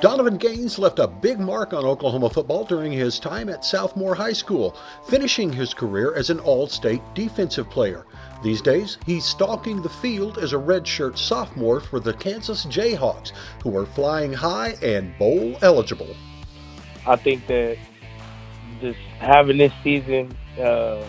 Donovan Gaines left a big mark on Oklahoma football during his time at Southmoore High School, finishing his career as an All State defensive player. These days, he's stalking the field as a redshirt sophomore for the Kansas Jayhawks, who are flying high and bowl eligible. I think that just having this season, uh,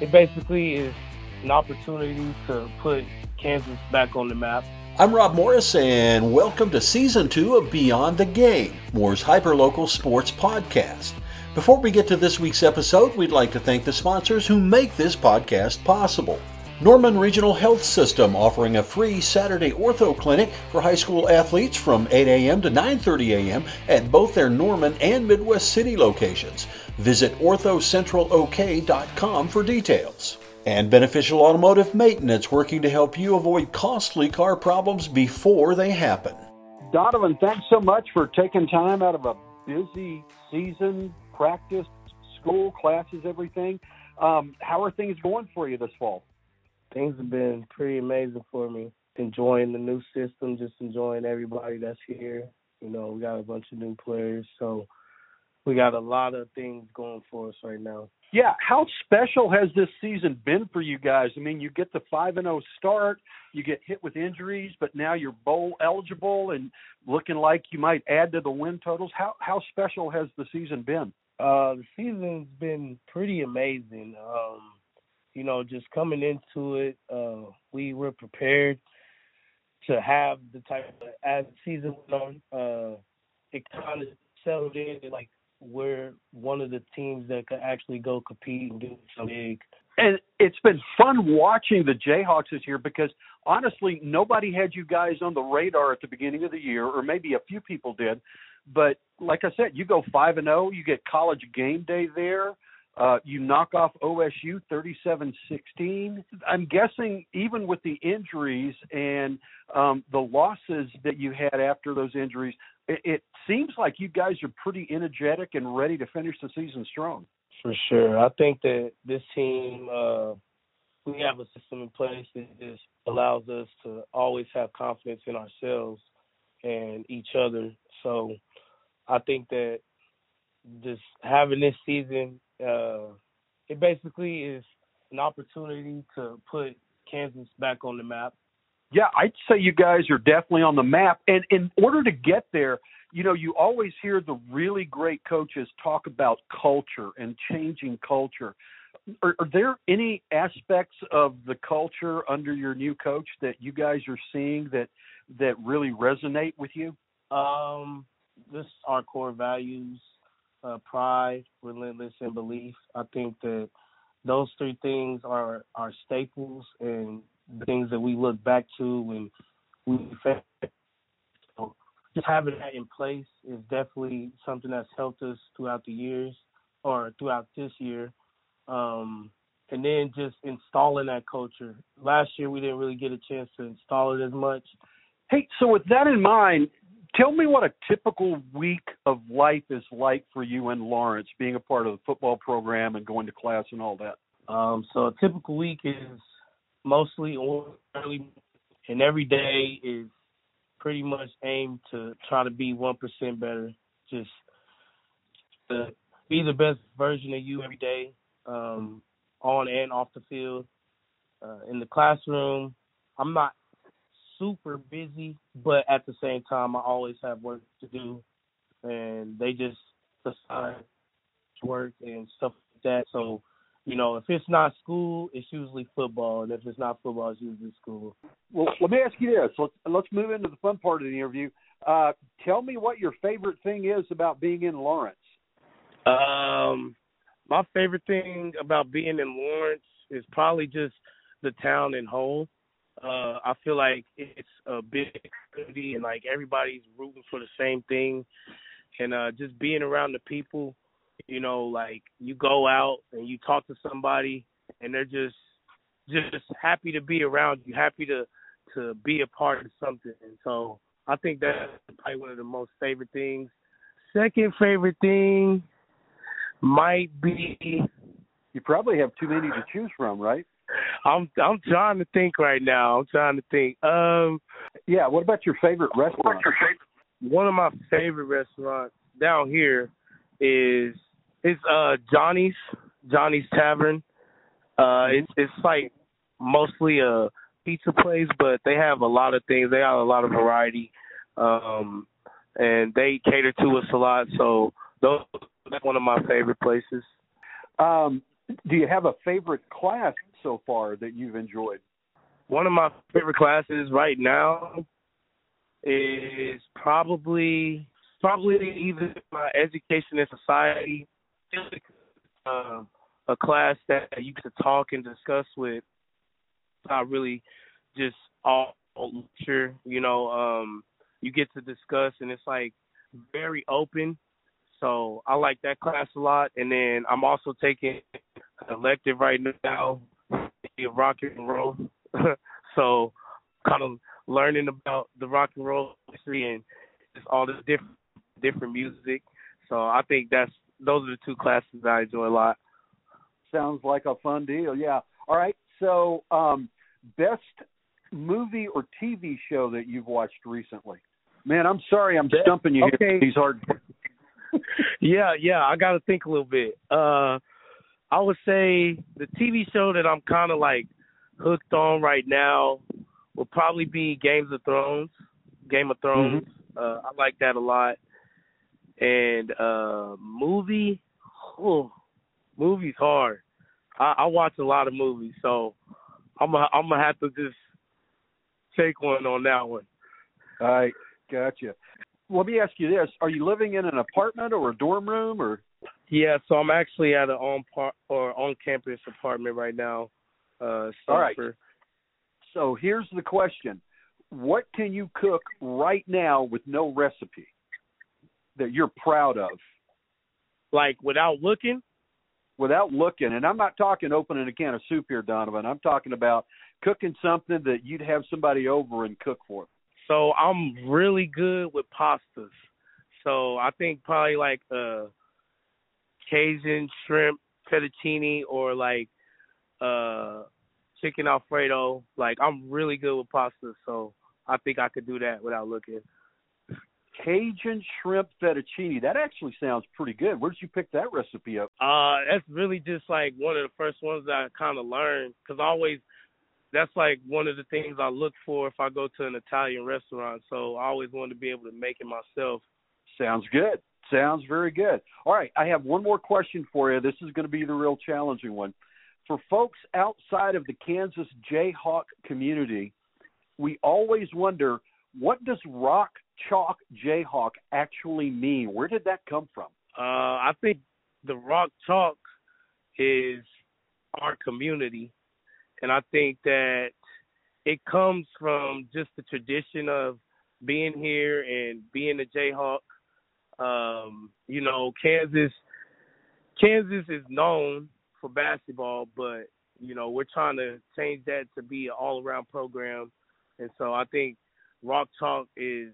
it basically is an opportunity to put Kansas back on the map. I'm Rob Morris, and welcome to Season 2 of Beyond the Game, Moore's hyperlocal sports podcast. Before we get to this week's episode, we'd like to thank the sponsors who make this podcast possible. Norman Regional Health System offering a free Saturday ortho clinic for high school athletes from 8 a.m. to 9:30 a.m. at both their Norman and Midwest City locations. Visit orthocentralok.com for details and Beneficial Automotive Maintenance working to help you avoid costly car problems before they happen. Donovan, thanks so much for taking time out of a busy season, practice, school, classes, everything. Um, how are things going for you this fall? Things have been pretty amazing for me. Enjoying the new system, just enjoying everybody that's here. You know, we got a bunch of new players, so we got a lot of things going for us right now. Yeah, how special has this season been for you guys? I mean, you get the five and zero oh start, you get hit with injuries, but now you're bowl eligible and looking like you might add to the win totals. How how special has the season been? Uh, the season's been pretty amazing. Um, you know, just coming into it, uh, we were prepared to have the type of as the season went on. Uh, it kind of settled in like we're one of the teams that could actually go compete and do something big. And it's been fun watching the Jayhawks this year because honestly, nobody had you guys on the radar at the beginning of the year, or maybe a few people did. But like I said, you go five and zero. Oh, you get college game day there. Uh, you knock off OSU 37-16. I'm guessing even with the injuries and um, the losses that you had after those injuries, it, it seems like you guys are pretty energetic and ready to finish the season strong. For sure, I think that this team, uh, we have a system in place that just allows us to always have confidence in ourselves and each other. So, I think that just having this season, uh, it basically is an opportunity to put Kansas back on the map yeah, I'd say you guys are definitely on the map. And in order to get there, you know, you always hear the really great coaches talk about culture and changing culture. Are, are there any aspects of the culture under your new coach that you guys are seeing that that really resonate with you? Um, this our core values: uh, pride, relentless, and belief. I think that those three things are are staples and things that we look back to when we so just having that in place is definitely something that's helped us throughout the years or throughout this year. Um, and then just installing that culture. Last year we didn't really get a chance to install it as much. Hey, so with that in mind, tell me what a typical week of life is like for you and Lawrence, being a part of the football program and going to class and all that. Um, so a typical week is mostly early, and every day is pretty much aimed to try to be one percent better. Just to be the best version of you every day, um, on and off the field. Uh, in the classroom, I'm not super busy, but at the same time, I always have work to do, and they just assign work and stuff like that. So you know, if it's not school, it's usually football, and if it's not football, it's usually school. Well, let me ask you this. Let's let's move into the fun part of the interview. Uh, tell me what your favorite thing is about being in Lawrence. Um, my favorite thing about being in Lawrence is probably just the town and whole. Uh, I feel like it's a big community, and like everybody's rooting for the same thing, and uh, just being around the people you know, like you go out and you talk to somebody and they're just just happy to be around you, happy to to be a part of something. And so I think that's probably one of the most favorite things. Second favorite thing might be you probably have too many to choose from, right? I'm I'm trying to think right now. I'm trying to think. Um yeah, what about your favorite restaurant? Your favorite? one of my favorite restaurants down here is it's uh Johnny's Johnny's Tavern. Uh, it's it's like mostly a pizza place, but they have a lot of things. They have a lot of variety, um, and they cater to us a lot. So those that's one of my favorite places. Um, do you have a favorite class so far that you've enjoyed? One of my favorite classes right now is probably probably either my education and society, uh, a class that you get to talk and discuss with. Not really just all lecture, you know. Um, you get to discuss, and it's like very open. So I like that class a lot. And then I'm also taking elective right now, rock and roll. so kind of learning about the rock and roll history and just all the different different music. So I think that's those are the two classes that I enjoy a lot. Sounds like a fun deal. Yeah. All right. So, um, best movie or TV show that you've watched recently? Man, I'm sorry I'm stumping you okay. here. These hard. yeah, yeah. I got to think a little bit. Uh, I would say the TV show that I'm kind of like hooked on right now will probably be Games of Thrones. Game of Thrones. Mm-hmm. Uh, I like that a lot. And uh movie, oh, movie's hard. I, I watch a lot of movies, so I'm a, I'm gonna have to just take one on that one. All right, gotcha. Let me ask you this: Are you living in an apartment or a dorm room, or? Yeah, so I'm actually at an on par or on campus apartment right now. Uh, All right. So here's the question: What can you cook right now with no recipe that you're proud of? Like without looking? Without looking, and I'm not talking opening a can of soup here, Donovan. I'm talking about cooking something that you'd have somebody over and cook for. So I'm really good with pastas. So I think probably like uh Cajun shrimp fettuccine or like uh chicken alfredo. Like I'm really good with pasta, so I think I could do that without looking. Cajun shrimp fettuccine. That actually sounds pretty good. Where did you pick that recipe up? Uh, that's really just like one of the first ones that I kind of learned because always that's like one of the things I look for if I go to an Italian restaurant. So I always wanted to be able to make it myself. Sounds good. Sounds very good. All right, I have one more question for you. This is going to be the real challenging one. For folks outside of the Kansas Jayhawk community, we always wonder what does rock chalk Jayhawk actually mean? Where did that come from? Uh, I think the rock chalk is our community and I think that it comes from just the tradition of being here and being a Jayhawk. Um, you know, Kansas Kansas is known for basketball, but you know, we're trying to change that to be an all around program. And so I think Rock Chalk is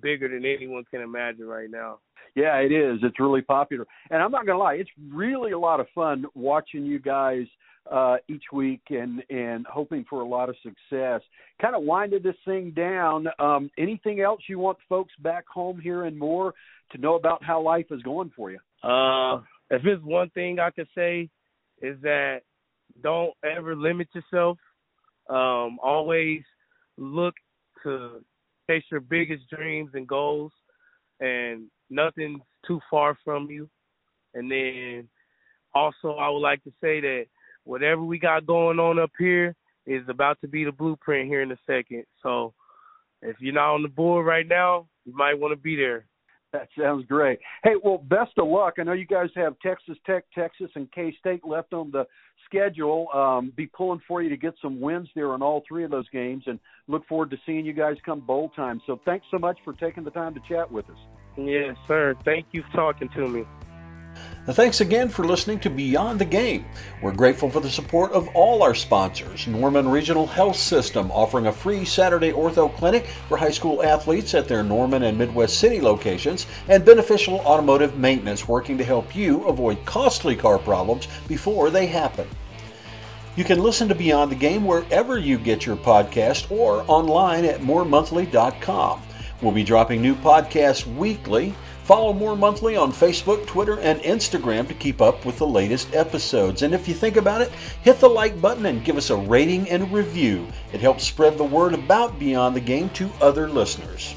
bigger than anyone can imagine right now. Yeah, it is. It's really popular. And I'm not going to lie, it's really a lot of fun watching you guys uh, each week and and hoping for a lot of success. Kind of winded this thing down. Um, anything else you want folks back home here and Moore to know about how life is going for you? Uh, if there's one thing I could say is that don't ever limit yourself. Um, always look to chase your biggest dreams and goals, and nothing's too far from you. And then also, I would like to say that whatever we got going on up here is about to be the blueprint here in a second. So if you're not on the board right now, you might want to be there. That sounds great. Hey, well, best of luck. I know you guys have Texas Tech, Texas, and K State left on the schedule. Um, be pulling for you to get some wins there on all three of those games, and look forward to seeing you guys come bowl time. So, thanks so much for taking the time to chat with us. Yes, sir. Thank you for talking to me. Thanks again for listening to Beyond the Game. We're grateful for the support of all our sponsors Norman Regional Health System, offering a free Saturday ortho clinic for high school athletes at their Norman and Midwest City locations, and Beneficial Automotive Maintenance, working to help you avoid costly car problems before they happen. You can listen to Beyond the Game wherever you get your podcast or online at mooremonthly.com. We'll be dropping new podcasts weekly. Follow Moore Monthly on Facebook, Twitter, and Instagram to keep up with the latest episodes. And if you think about it, hit the like button and give us a rating and review. It helps spread the word about Beyond the Game to other listeners.